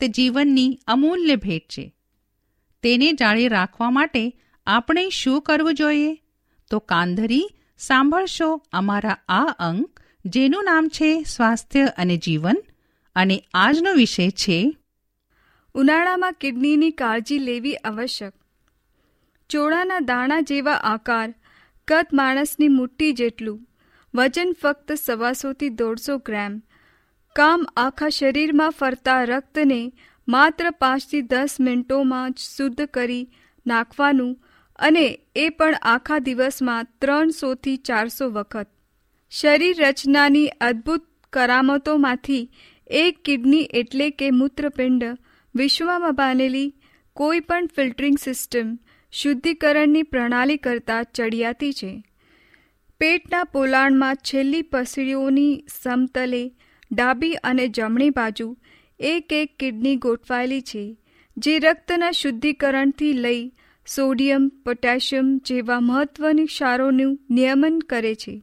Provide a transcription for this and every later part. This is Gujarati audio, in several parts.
તે જીવનની અમૂલ્ય ભેટ છે. તેને જાળી રાખવા માટે આપણે શું કરવું જોઈએ? તો કાંધરી, સાંભળશો અમારા આ અંક જેનું નામ છે સ્વાસ્થ્ય અને જીવન, અને આજનો વિષય છે ઉનાળામાં કિડનીની કાળજી લેવી આવશ્યક. ચોળાના દાણા જેવા આકાર, કદ માણસની મુઠ્ઠી જેટલું, વજન ફક્ત સવાસોથી દોઢસો ગ્રામ કામ આખા શરીરમાં ફરતા રક્તને માત્ર પાંચથી દસ મિનિટોમાં જ શુદ્ધ કરી નાખવાનું અને એ પણ આખા દિવસમાં ત્રણસોથી ચારસો વખત. શરીર રચનાની અદ્ભુત કરામતોમાંથી એક કિડની એટલે કે મૂત્રપિંડ વિશ્વમાં બનેલી કોઈ પણ ફિલ્ટરિંગ સિસ્ટમ શુદ્ધિકરણની પ્રણાલી કરતાં ચડિયાતી છે. પેટના પોલાણમાં છેલ્લી પસળીઓની સમતલે ડાબી અને જમણી બાજુ એક એક કિડની ગોઠવાયેલી છે, જે રક્તના શુદ્ધિકરણથી લઈ સોડિયમ, પોટેશિયમ જેવા મહત્વની ક્ષારોનું નિયમન કરે છે.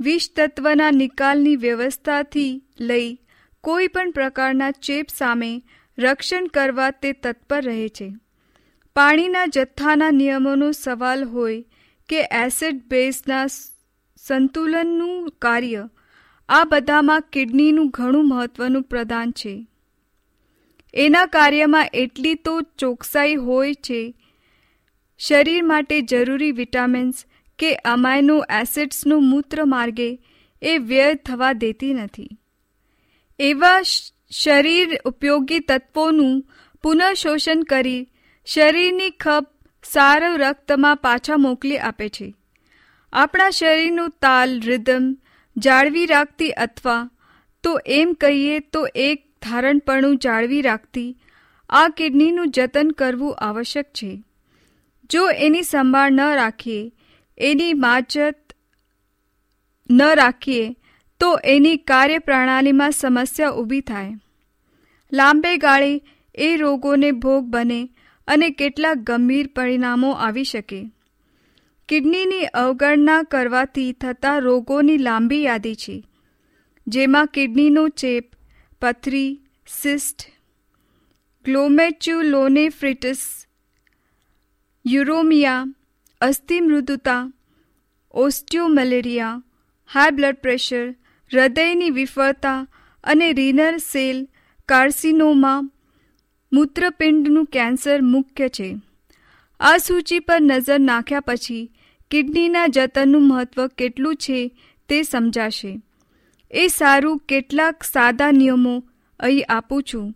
વિષ તત્વના નિકાલની વ્યવસ્થાથી લઈ કોઈ પણ પ્રકારના ચેપ સામે રક્ષણ કરવા તે તત્પર રહે છે. પાણીના જથ્થાના નિયમોનો સવાલ હોય કે એસિડ બેઝના સંતુલનનું કાર્ય આ બધામાં કિડનીનું ઘણું મહત્વનું પ્રદાન છે. એના કાર્યમાં એટલી તો ચોકસાઈ હોય છે. શરીર માટે જરૂરી વિટામિન્સ કે અમાઇનો એસિડ્સનું મૂત્ર માર્ગે એ વ્યય થવા દેતી નથી. એવા શરીર ઉપયોગી તત્વોનું પુનઃશોષણ કરી શરીરની ખપ સારો રક્તમાં પાછા મોકલી આપે છે. આપણા શરીરનું તાલ, રિધમ જાળવી રાખતી અથવા તો એમ કહીએ તો એક ધારણપણું જાળવી રાખતી આ કિડનીનું જતન કરવું આવશ્યક છે. જો એની સંભાળ ન રાખીએ, એની માજત ન રાખીએ, તો એની કાર્યપ્રણાલીમાં સમસ્યા ઊભી થાય. લાંબે ગાળે એ રોગોને ભોગ બને અને કેટલાક ગંભીર પરિણામો આવી શકે. કિડનીની અવગણના કરવાથી થતા રોગોની લાંબી યાદી છે, જેમાં કિડનીનો ચેપ, પથરી, સિસ્ટ, ગ્લોમેચ્યુલોનેફ્રિટિસ, યુરોમિયા, અસ્થિમૃદુતા, ઓસ્ટિયોમેલેરિયા, હાઈ બ્લડ પ્રેશર, હૃદયની વિફળતા અને રીનર સેલ કાર્સિનોમા મૂત્રપિંડનું કેન્સર મુખ્ય છે. આ સૂચિ પર નજર નાખ્યા પછી કિડનીના જતનનું મહત્વ કેટલું છે તે સમજાશે. એ સારું કેટલાક સાદા નિયમો અહીં આપું છું.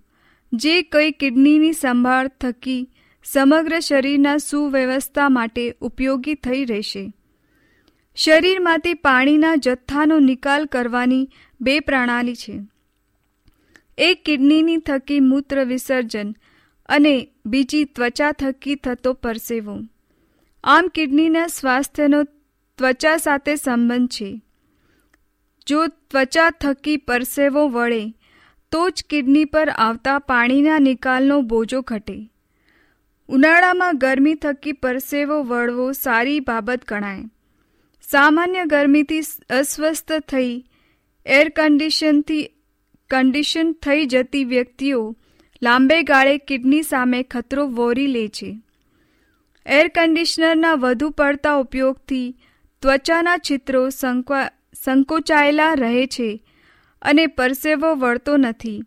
જે કઈ કિડનીની સંભાળ થકી સમગ્ર શરીરના સુવ્યવસ્થા માટે ઉપયોગી થઈ રહેશે. શરીરમાંથી પાણીના જથ્થાનો નિકાલ કરવાની બે પ્રણાલી છે. એક કિડનીની થકી મૂત્ર વિસર્જન અને બીજી ત્વચા થકી થતો પરસેવો. આમ કિડનીના સ્વાસ્થ્યનો ત્વચા સાથે સંબંધ છે. જો ત્વચા થકી પરસેવો વળે, તો જ કિડની પર આવતા પાણીના નિકાલનો બોજો ઘટે. ઉનાળામાં ગરમી થકી પરસેવો વળવો સારી બાબત ગણાય. સામાન્ય ગરમીથી અસ્વસ્થ થઈ, એર કન્ડિશનથી, કન્ડિશન થઈ જતી વ્યક્તિઓ લાંબે ગાળે કિડની સામે ખતરો વોરી લે છે. એર કન્ડિશનરના વધુ પડતા ઉપયોગથી ત્વચાના છિદ્રો સંકોચાયેલા રહે છે અને પરસેવો વળતો નથી.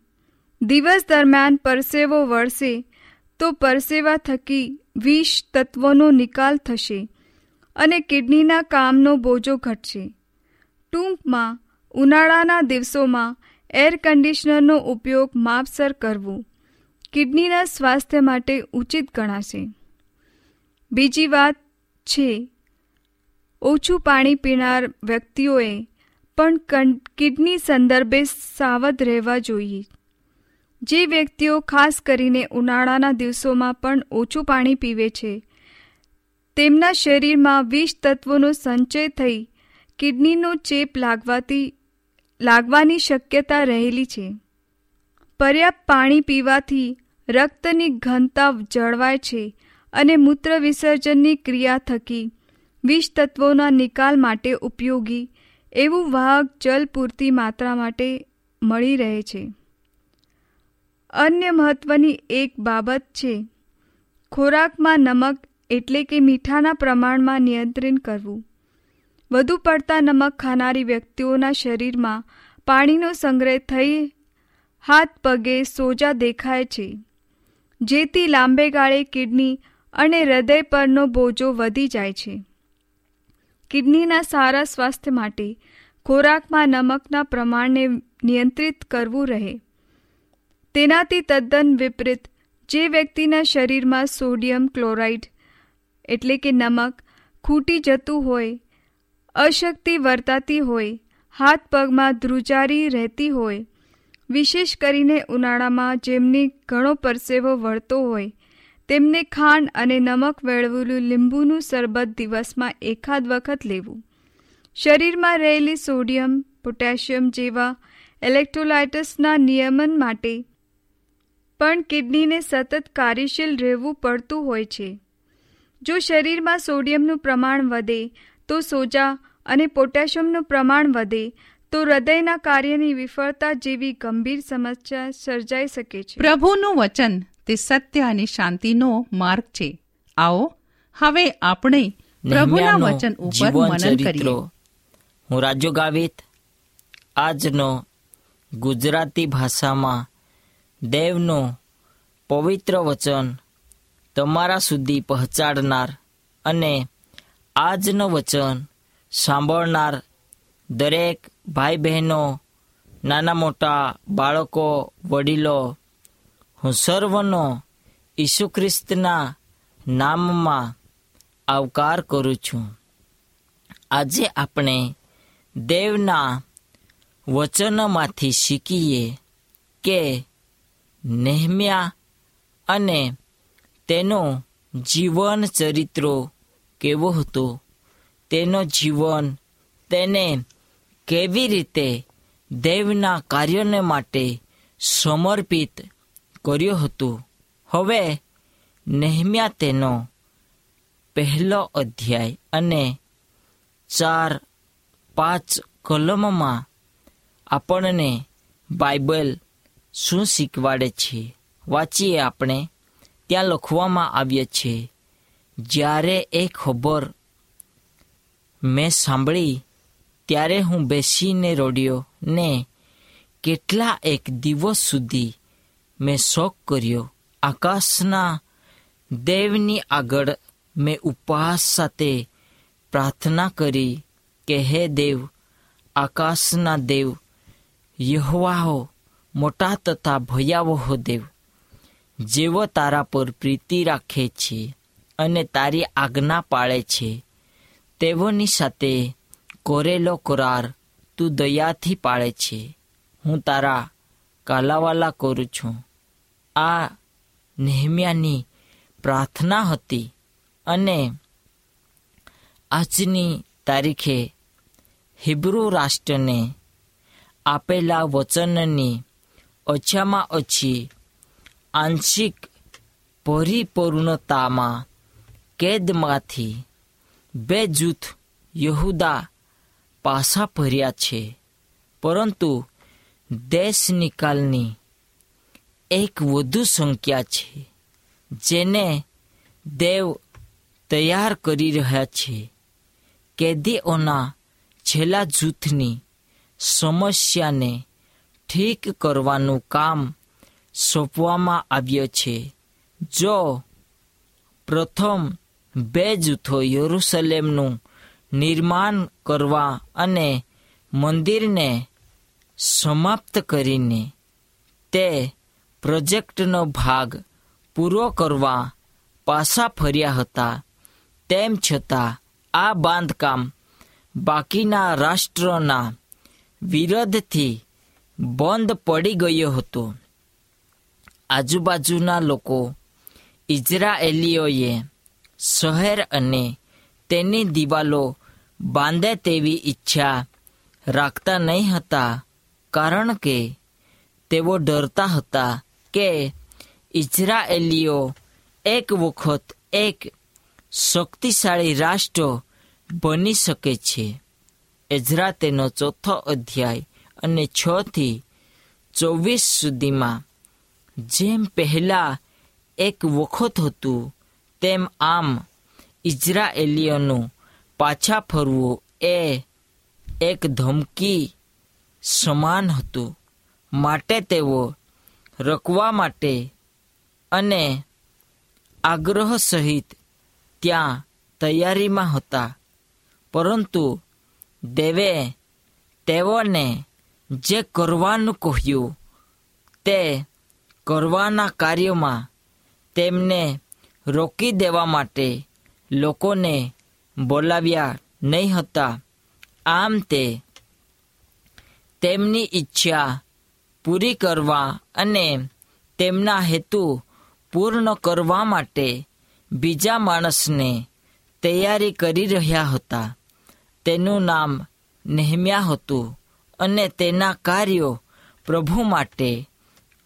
દિવસ દરમિયાન પરસેવો વળશે તો પરસેવા થકી વિષ તત્વોનો નિકાલ થશે અને કિડનીના કામનો બોજો ઘટશે. ટૂંકમાં, ઉનાળાના દિવસોમાં એર કન્ડિશનરનો ઉપયોગ માપસર કરવો કિડનીના સ્વાસ્થ્ય માટે ઉચિત ગણાશે. બીજી વાત છે, ઓછું પાણી પીનાર વ્યક્તિઓએ પણ કિડની સંદર્ભે સાવધ રહેવા જોઈએ. જે વ્યક્તિઓ ખાસ કરીને ઉનાળાના દિવસોમાં પણ ઓછું પાણી પીવે છે, તેમના શરીરમાં વિષ તત્વોનો સંચય થઈ કિડનીનો ચેપ લાગવાથી, લાગવાની શક્યતા રહેલી છે. પર્યાપ્ત પાણી પીવાથી રક્તની ઘનતા જળવાય છે અને મૂત્ર વિસર્જનની ક્રિયા થકી. વિષ તત્વોના નિકાલ માટે ઉપયોગી, એવું વાહક જલ પૂરતી માત્રા માટે મળી રહે છે. અન્ય મહત્વની એક બાબત છે, ખોરાકમાં નમક એટલે કે મીઠાના પ્રમાણમાં નિયંત્રણ કરવું. વધુ પડતા નમક ખાનારી વ્યક્તિઓના શરીરમાં પાણીનો સંગ્રહ થઈ હાથ પગે સોજા દેખાય છે, જેથી લાંબે ગાળે કિડની અને હૃદય પરનો બોજો વધી જાય છે. કિડનીના સારા સ્વાસ્થ્ય માટે ખોરાકમાં નમકના પ્રમાણને નિયંત્રિત કરવું રહે. તેનાથી તદ્દન વિપરીત, જે વ્યક્તિના શરીરમાં સોડિયમ ક્લોરાઇડ, એટલે કે નમક, ખૂટી જતું હોય, અશક્તિ વર્તાતી હોય, હાથ પગમાં ધ્રુજારી રહેતી હોય, વિશેષ કરીને ઉનાળામાં જેમની ઘણો પરસેવો વળતો હોય તેમને ખાંડ અને નમક, વેળવેલું લીંબુનું શરબત દિવસમાં એકાદ વખત લેવું. શરીરમાં રહેલી સોડિયમ, પોટેશિયમ જેવા ઇલેક્ટ્રોલાઇટસના નિયમન માટે પણ કિડનીને સતત કાર્યશીલ રહેવું પડતું હોય છે. જો શરીરમાં સોડિયમનું પ્રમાણ વધે, તો સોજા અને પોટેશિયમનું પ્રમાણ વધે, તો હૃદયના કાર્યની વિફળતા જેવી ગંભીર સમસ્યા સર્જાઈ શકે છે. પ્રભુનું વચન તે સત્ય અને શાંતિનો માર્ગ છે. આવો હવે આપણે પ્રભુના વચન ઉપર મનન કરીએ. હું રાજુ ગાવિત. આજનો ગુજરાતી ભાષામાં દેવનું પવિત્ર વચન તમારા સુધી પહોંચાડનાર અને આજનું વચન સાંભળનાર દરેક ભાઈ બહેનો નાના મોટા બાળકો વડીલો હું સર્વનો ઈસુ ખ્રિસ્તના નામમાં આવકાર કરું છું. આજે આપણે દેવના વચનમાંથી શીખીએ કે નેહમ્યા અને તેનો જીવન ચરિત્રો કેવો હતો? તેનો જીવન તેને કેવી રીતે દેવના કાર્યોને માટે સમર્પિત કર્યો હતું. હવે નહેમ્યા તેનો પહેલો અધ્યાય અને ચાર પાંચ કલમમાં આપણને બાઇબલ શું શીખવાડે છે, વાંચીએ આપણે. ત્યાં લખવામાં આવ્યા છે, જ્યારે એ ખબર મેં સાંભળી, ત્યારે હું બેસીને રોડ્યો ને કેટલા એક દિવસ સુધી મેં શોક કર્યો. આકાશના દેવની આગળ મેં ઉપવાસ સાથે પ્રાર્થના કરી કે, હે દેવ, આકાશના દેવ, યહવાહો, મોટા તથા ભયાવહો દેવ જેવો તારા પર પ્રીતિ રાખે છે અને તારી આજ્ઞા પાળે છે, તેઓની સાથે કોરેલો કરાર તું દયાથી પાળે છે. હું તારા કાલાવાલા કરું છું. આ નેહમ્યાની પ્રાર્થના હતી અને આજની તારીખે હિબ્રુ રાષ્ટ્રને આપેલા વચનની ઓછામાં ઓછી આંશિક પરિપૂર્ણતામાં કેદમાંથી બે જૂથ યહુદા પાસા ભર્યા છે. પરંતુ દેશ નિકાલની એક વધુ સંખ્યા છે, જેને દેવ તૈયાર કરી રહ્યા છે. કેદીઓના છેલ્લા જૂથની સમસ્યાને ઠીક કરવાનું કામ સોંપવામાં આવ્યો છે. જો પ્રથમ બે જૂથો યરુસલેમનું નિર્માણ કરવા અને મંદિરને સમાપ્ત કરીને તે પ્રોજેક્ટનો ભાગ પૂરો કરવા પાછા ફર્યા હતા. તેમ છતાં આ બાંધકામ બાકીના રાષ્ટ્રોના વિરોધથી બંધ પડી ગયો હતો. આજુબાજુના લોકો ઇઝરાયેલીઓએ શહેર અને તેની દિવાલો બાંધે તેવી ઈચ્છા રાખતા નહીં હતા, કારણ કે તેઓ ડરતા હતા કે ઇઝરાયેલીઓ એક વખત એક શક્તિશાળી રાષ્ટ્ર બની શકે છે. એઝરા તેનો ચોથો અધ્યાય અને છ થી ચોવીસ સુધીમાં જેમ પહેલા એક વખત હતું, તેમ આમ ઇઝરાયેલીઓનું પાછા ફરવું એ એક ધમકી સમાન હતું. માટે તેઓ રકવા માટે અને આગ્રહ સહિત ત્યાં તૈયારીમાં હતા. પરંતુ દેવે તેઓને જે કરવાનું કહ્યું તે કરવાના કાર્યમાં તેમને રોકી દેવા માટે લોકોને બોલાવ્યા નહીં હતા. આમ તે તેમની ઈચ્છા પૂરી કરવા અને તેમના હેતુ પૂર્ણ કરવા માટે બીજા માણસને તૈયારી કરી રહ્યા હતા. તેનું નામ નેહમ્યા હતું અને તેના કાર્યો પ્રભુ માટે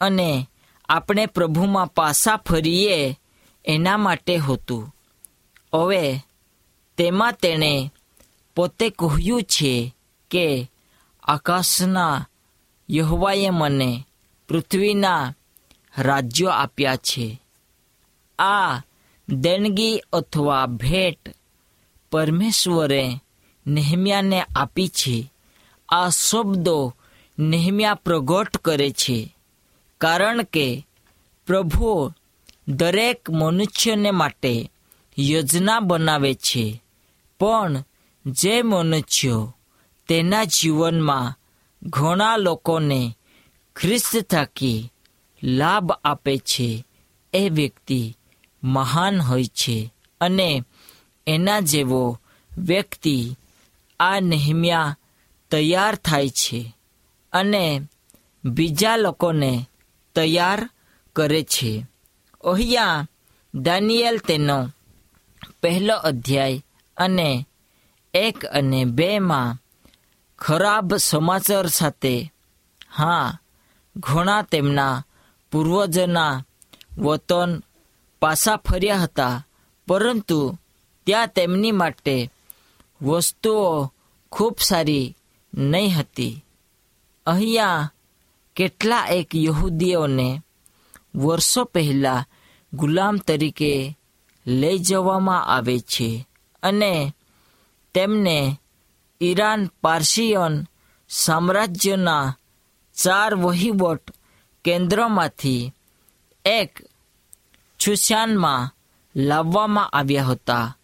અને આપણે પ્રભુમાં પાસા ફરીએ એના માટે હતું. હવે તેમાં તેણે પોતે કહ્યું છે કે આકાશના યહોવાએ મને પૃથ્વીના રાજ્યો આપ્યા છે. આ દેણગી અથવા ભેટ પરમેશ્વરે નેહમ્યાને આપી છે. આ શબ્દો નેહમ્યા પ્રગટ કરે છે. કારણ કે પ્રભુ દરેક મનુષ્યને માટે યોજના બનાવે છે. પણ જે મનુષ્યો તેના જીવનમાં ઘણા લોકોને ખ્રિસ્ત થકી લાભ આપે છે. એ વ્યક્તિ મહાન હોય છે અને એના જેવો વ્યક્તિ આ નેહમ્યા તૈયાર થાય છે અને બીજા લોકોને તૈયાર કરે છે. અહીંયા દાનિયેલ તેનો પહેલો અધ્યાય અને એક અને બેમાં ખરાબ સમાચાર સાથે. હા, ઘણા તેમના પૂર્વજોના વતન પાછા ફર્યા હતા, પરંતુ ત્યાં તેમની માટે વસ્તુઓ ખૂબ સારી નહીં હતી. અહીંયા કેટલા એક યહૂદીઓને વર્ષો પહેલાં ગુલામ તરીકે લઈ જવામાં આવે છે અને તેમને ઈરાન પાર્સિયન સામ્રાજ્યના ચાર વહીવટ કેન્દ્રોમાંથી એક છુશાનમાં લાવવામાં આવ્યા હતા,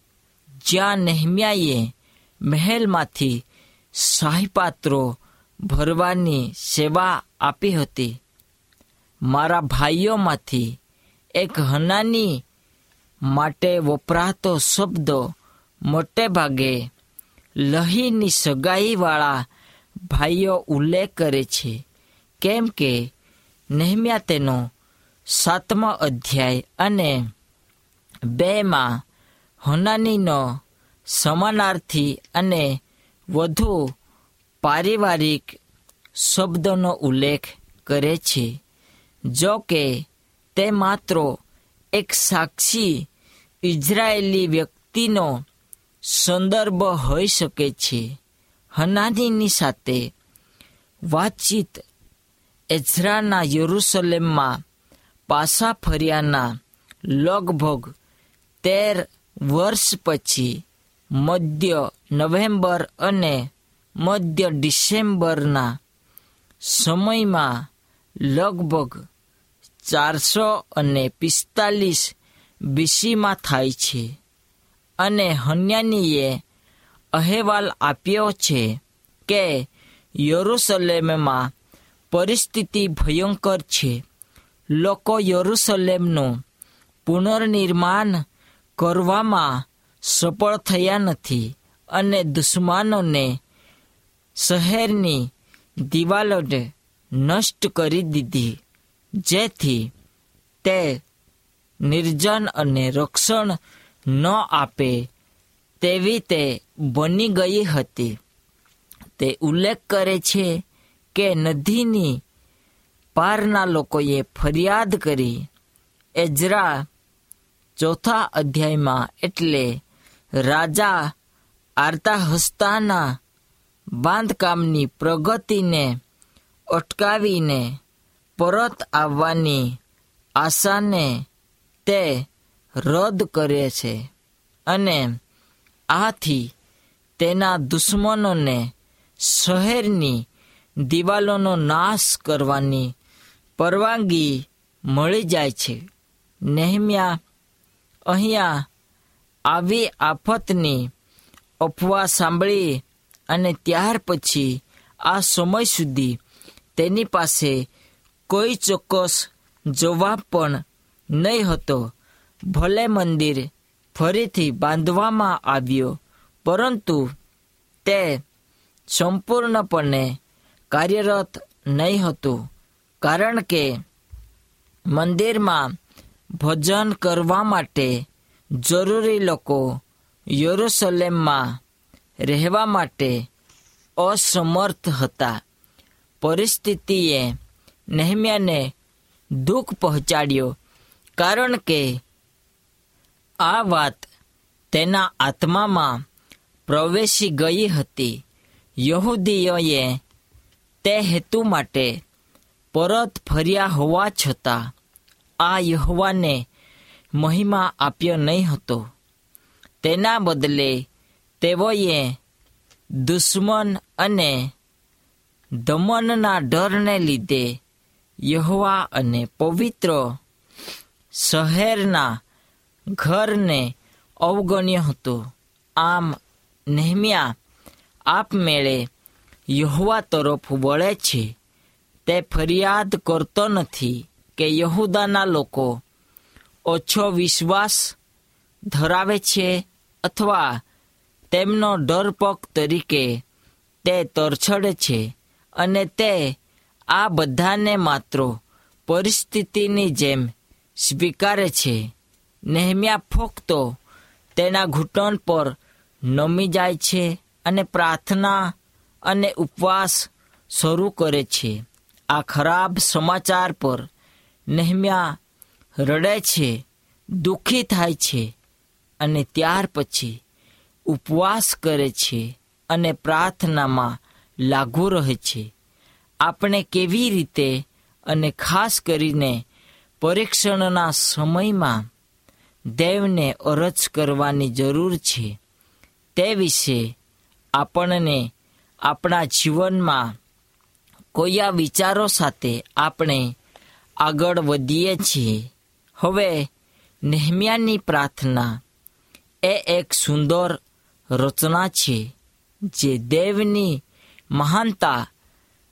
જ્યાં નેહમ્યાએ મહેલમાંથી શાહીપાત્રો ભરવાની સેવા આપી હતી. મારા ભાઈઓમાંથી એક હનાની માટે વપરાતો શબ્દ મોટે ભાગે લહીની સગાઈવાળા ભાઈઓ ઉલ્લેખ કરે છે, કેમ કે નહેમ્યા તેનો સાતમો અધ્યાય અને બેમાં હનાનીનો સમાનાર્થી અને વધુ પારિવારિક શબ્દનો ઉલ્લેખ કરે છે, જો કે તે માત્ર એક સાક્ષી ઇઝરાયેલી વ્યક્તિનો સંદર્ભ હોઈ શકે છે. હનાનીની સાથે વાતચીત એઝરાના યરુસલેમમાં પાછા ફર્યાના લગભગ તેર વર્ષ પછી મધ્ય નવેમ્બર અને મધ્ય ડિસેમ્બરના સમયમાં લગભગ ચારસો અને પિસ્તાલીસ બીસીમાં થાય છે. અને હન્યાનીએ અહેવાલ આપ્યો છે કે યરુસલેમમાં પરિસ્થિતિ ભયંકર છે. લોકો યરુસલેમનું પુનર્નિર્માણ કરવામાં સફળ થયા નથી અને દુશ્મનોને શહેરની દિવાલોને નષ્ટ કરી દીધી, જેથી તે નિર્જન અને રક્ષણ ન આપે તેવી તે બની ગઈ હતી. તે ઉલ્લેખ કરે છે કે નદીની પારના લોકોએ ફરિયાદ કરી. એજરા ચોથા અધ્યાયમાં એટલે રાજા આરતા હસ્તાના બાંધકામની પ્રગતિને અટકાવીને પરત આવવાની આશાને તે રદ કરે છે અને આથી તેના દુશ્મનોને શહેરની દિવાલોનો નાશ કરવાની પરવાનગી મળી જાય છે. નેહમ્યા અહીંયા આવી આફતની અફવા સાંભળી અને ત્યાર પછી આ સમય સુધી તેની પાસે કોઈ ચોક્કસ જવાબ પણ નહીં હતો. ભલે મંદિર ફરીથી બાંધવામાં આવ્યો, પરંતુ તે સંપૂર્ણપણે કાર્યરત નહીં હતું, કારણ કે મંદિરમાં ભજન કરવા માટે જરૂરી લોકો યરુસલેમમાં રહેવા માટે અસમર્થ હતા. પરિસ્થિતિએ નહેમ્યાને દુઃખ પહોંચાડ્યો, કારણ કે આ વાત તેના આત્મામાં પ્રવેશી ગઈ હતી. યહૂદીઓએ તે હેતુ માટે પરત ફર્યા હોવા છતાં આ યહવાને મહિમા આપ્યો નહીં હતો. તેના બદલે તેઓએ દુશ્મન અને દમનના ડરને લીધે યહવા અને પવિત્ર શહેરના ઘરને અવગણ્યો હતો. આમ નેહમિયા આપમેળે યહોવા તરફ વળે છે. તે ફરિયાદ કરતો નથી કે યહુદાના લોકો ઓછો વિશ્વાસ ધરાવે છે અથવા તેમનો ડરપક તરીકે તે તરછડે છે અને તે આ બધાને માત્ર પરિસ્થિતિની જેમ સ્વીકારે છે. નેહમ્યા ફક્ત. તેના ઘૂંટણ પર નમી જાય છે અને પ્રાર્થના અને ઉપવાસ શરૂ કરે છે. આ ખરાબ સમાચાર પર નેહમ્યા રડે છે, દુઃખી થાય છે અને ત્યાર પછી ઉપવાસ કરે છે અને પ્રાર્થનામાં લાગુ રહે છે. આપણે કેવી રીતે અને ખાસ કરીને પરીક્ષણના સમયમાં દેવને અરજ કરવાની જરૂર છે. તે વિશે આપણને આપણા જીવનમાં કોયા વિચારો સાથે આપણે આગળ વધીએ છીએ. હવે નેહમિયાની પ્રાર્થના એ એક સુંદર રચના છે, જે દેવની મહાનતા,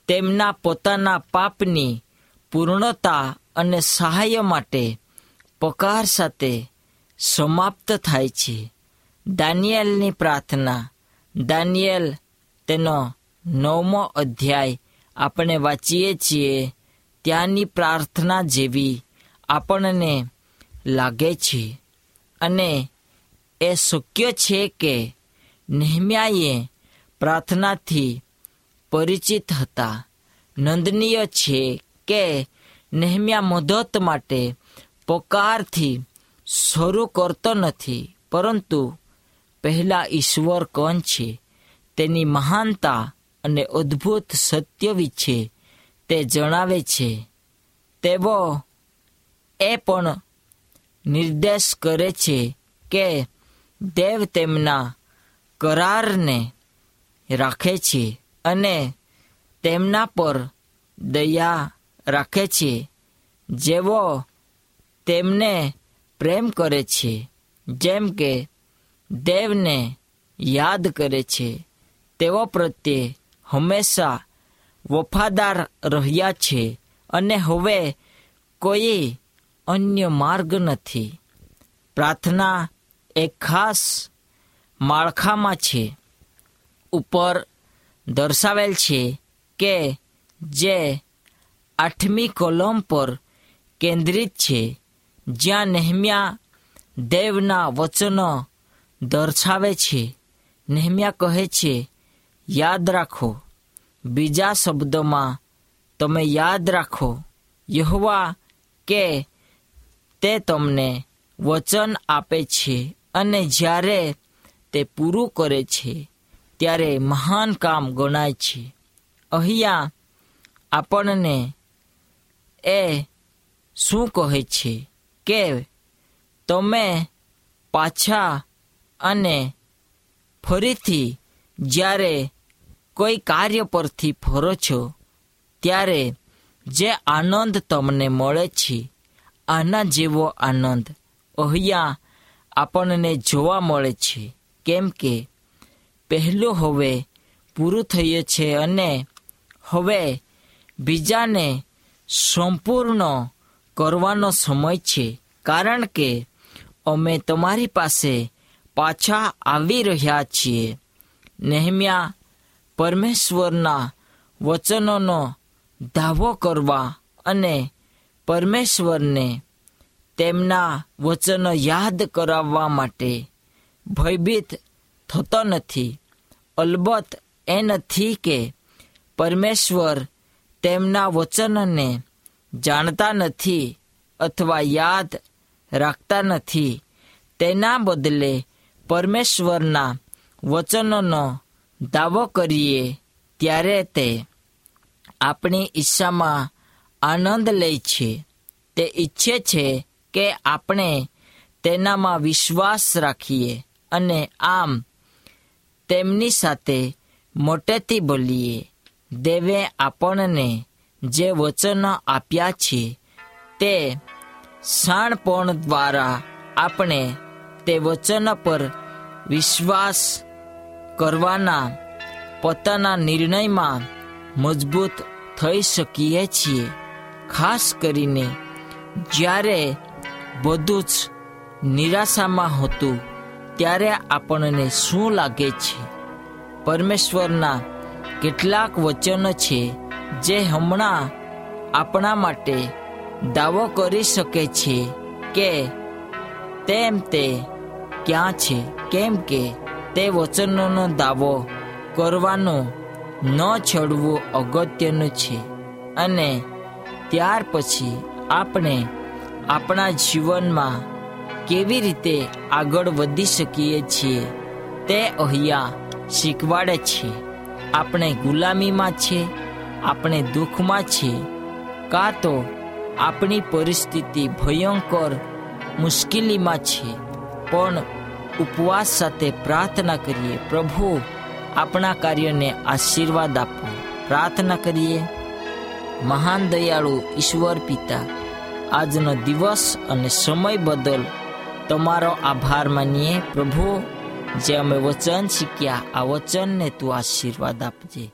તેમના પોતાના પાપની પૂર્ણતા અને સહાય માટે પકાર સાથે સમાપ્ત થાય છે. દાનિયેલની પ્રાર્થના. દાનિયેલ, તેનો નવમો અધ્યાય આપણે વાંચીએ છીએ. ત્યાંની પ્રાર્થના જેવી આપણને લાગે છે. અને એ શક્ય છે કે નેહમ્યાએ પ્રાર્થનાથી પરિચિત હતા. નોંધનીય છે કે નેહમ્યા મદદ માટે પોકારથી શરૂ કરતો નથી, પરંતુ પહેલા ઈશ્વર કોણ છે, તેની મહાનતા અને અદ્ભુત સત્ય વિશે તે જણાવે છે. તેઓ એ પણ નિર્દેશ કરે છે કે દેવ તેમના કરારને રાખે છે અને તેમના પર દયા રાખે છે. જેવો તેમને પ્રેમ કરે છે, જેમ કે દેવને યાદ કરે છે. તેઓ પ્રત્યે હંમેશા વફાદાર રહ્યા છે અને હવે કોઈ અન્ય માર્ગ નથી. પ્રાર્થના એક ખાસ માળખામાં છે. ઉપર દર્શાવેલ છે કે જે આઠમી કોલમ પર કેન્દ્રિત છે. જ્યાં નેહમ્યા દેવના વચનો દર્શાવે છે. નેહમ્યા કહે છે, યાદ રાખો, બીજા શબ્દોમાં તમે યાદ રાખો. યહવા કે તે તમને વચન આપે છે અને જ્યારે તે પૂરું કરે છે, ત્યારે મહાન કામ ગણાય છે. અહીંયા આપણને એ શું કહે છે? કે તમે પાછા અને ફરીથી જ્યારે કોઈ કાર્ય પરથી ફરો છો, ત્યારે જે આનંદ તમને મળે છે, આના જેવો આનંદ અહીંયા આપણને જોવા મળે છે. કેમ કે પહેલું હવે પૂરું થયું છે અને હવે બીજાને સંપૂર્ણ કરવાનો સમય છે, કારણ કે અમે તમારી પાસે પાછા આવી રહ્યા છીએ. નેહમ્યા પરમેશ્વરના વચનોનો દાવો કરવા અને પરમેશ્વરને તેમના વચનો યાદ કરાવવા માટે ભયભીત થતો નથી. અલબત્ત એ નથી કે પરમેશ્વર તેમના વચનને જાણતા નથી અથવા યાદ રાખતા નથી. તેના બદલે પરમેશ્વરના વચનોનો દાવો કરીએ ત્યારે તે આપણી ઈચ્છામાં આનંદ લે છે. તે ઈચ્છે છે કે આપણે તેનામાં વિશ્વાસ રાખીએ અને આમ તેમની સાથે મોટેથી બોલીએ. દેવે આપણને જે વચનો આપ્યા છે, તે શાણપણ દ્વારા આપણે તે વચન પર વિશ્વાસ કરવાના પોતાના નિર્ણયમાં મજબૂત થઈ શકીએ છીએ. ખાસ કરીને જ્યારે બધું જ નિરાશામાં હતું, ત્યારે આપણને શું લાગે છે? પરમેશ્વરના કેટલાક વચનો છે જે હમણાં આપણા માટે દાવો કરી શકે છે કે તેમ તે ક્યાં છે, કેમ કે તે વચનોનો દાવો કરવાનો ન છોડવું અગત્યનું છે. અને ત્યાર પછી આપણે આપણા જીવનમાં કેવી રીતે આગળ વધી શકીએ છીએ તે અહીંયા શીખવાડે છે. આપણે ગુલામીમાં છે આપણે દુઃખમાં છીએ. કાં તો આપણી પરિસ્થિતિ ભયંકર, મુશ્કેલીમાં છે પણ ઉપવાસ સાથે પ્રાર્થના કરીએ, પ્રભુ, આપણા કાર્યને આશીર્વાદ આપો. પ્રાર્થના કરીએ, મહાન દયાળુ ઈશ્વર પિતા, આજનો દિવસ અને સમય બદલ તમારો આભાર માનીએ. પ્રભુ, જે અમે વચન શીખ્યા, આ વચનને તું આશીર્વાદ આપજે.